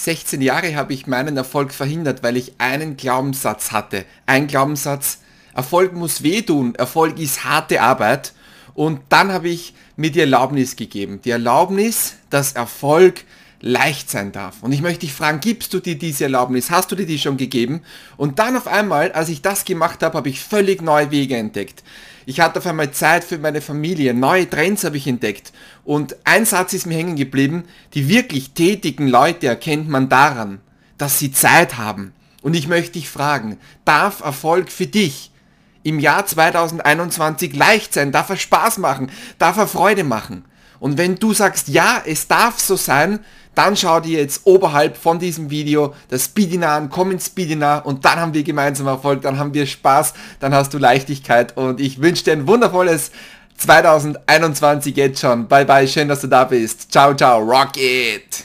16 Jahre habe ich meinen Erfolg verhindert, weil ich einen Glaubenssatz hatte. Ein Glaubenssatz, Erfolg muss wehtun, Erfolg ist harte Arbeit. Und dann habe ich mir die Erlaubnis gegeben. Die Erlaubnis, dass Erfolg leicht sein darf. Und ich möchte dich fragen, gibst du dir diese Erlaubnis? Hast du dir die schon gegeben? Und dann auf einmal, als ich das gemacht habe, habe ich völlig neue Wege entdeckt. Ich hatte auf einmal Zeit für meine Familie, neue Trends habe ich entdeckt. Und ein Satz ist mir hängen geblieben, die wirklich tätigen Leute erkennt man daran, dass sie Zeit haben. Und ich möchte dich fragen, darf Erfolg für dich im Jahr 2021 leicht sein? Darf er Spaß machen? Darf er Freude machen? Und wenn du sagst, ja, es darf so sein, dann schau dir jetzt oberhalb von diesem Video das Speedinar an, komm ins Speedinar und dann haben wir gemeinsam Erfolg, dann haben wir Spaß, dann hast du Leichtigkeit und ich wünsche dir ein wundervolles 2021 jetzt schon. Bye bye, schön, dass du da bist. Ciao, ciao, rock it!